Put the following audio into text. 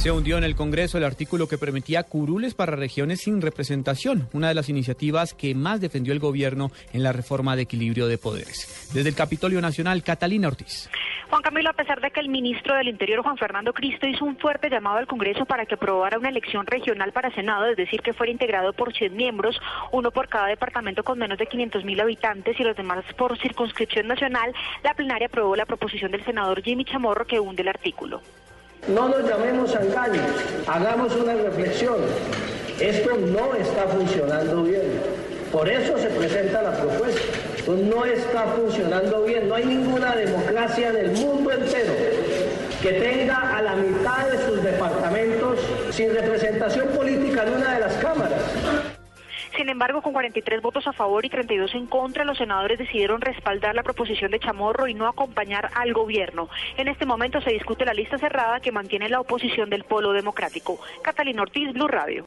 Se hundió en el Congreso el artículo que permitía curules para regiones sin representación, una de las iniciativas que más defendió el gobierno en la reforma de equilibrio de poderes. Desde el Capitolio Nacional, Catalina Ortiz. Juan Camilo, a pesar de que el ministro del Interior, Juan Fernando Cristo, hizo un fuerte llamado al Congreso para que aprobara una elección regional para Senado, es decir, que fuera integrado por 100 miembros, uno por cada departamento con menos de 500 mil habitantes y los demás por circunscripción nacional, la plenaria aprobó la proposición del senador Jimmy Chamorro que hunde el artículo. No nos llamemos a engaños, hagamos una reflexión. Esto no está funcionando bien. Por eso se presenta la propuesta. No está funcionando bien. No hay ninguna democracia en el mundo entero que tenga a la mitad de sus departamentos sin representación política en una de las cámaras. Sin embargo, con 43 votos a favor y 32 en contra, los senadores decidieron respaldar la proposición de Chamorro y no acompañar al gobierno. En este momento se discute la lista cerrada que mantiene la oposición del Polo Democrático. Catalina Ortiz, Blue Radio.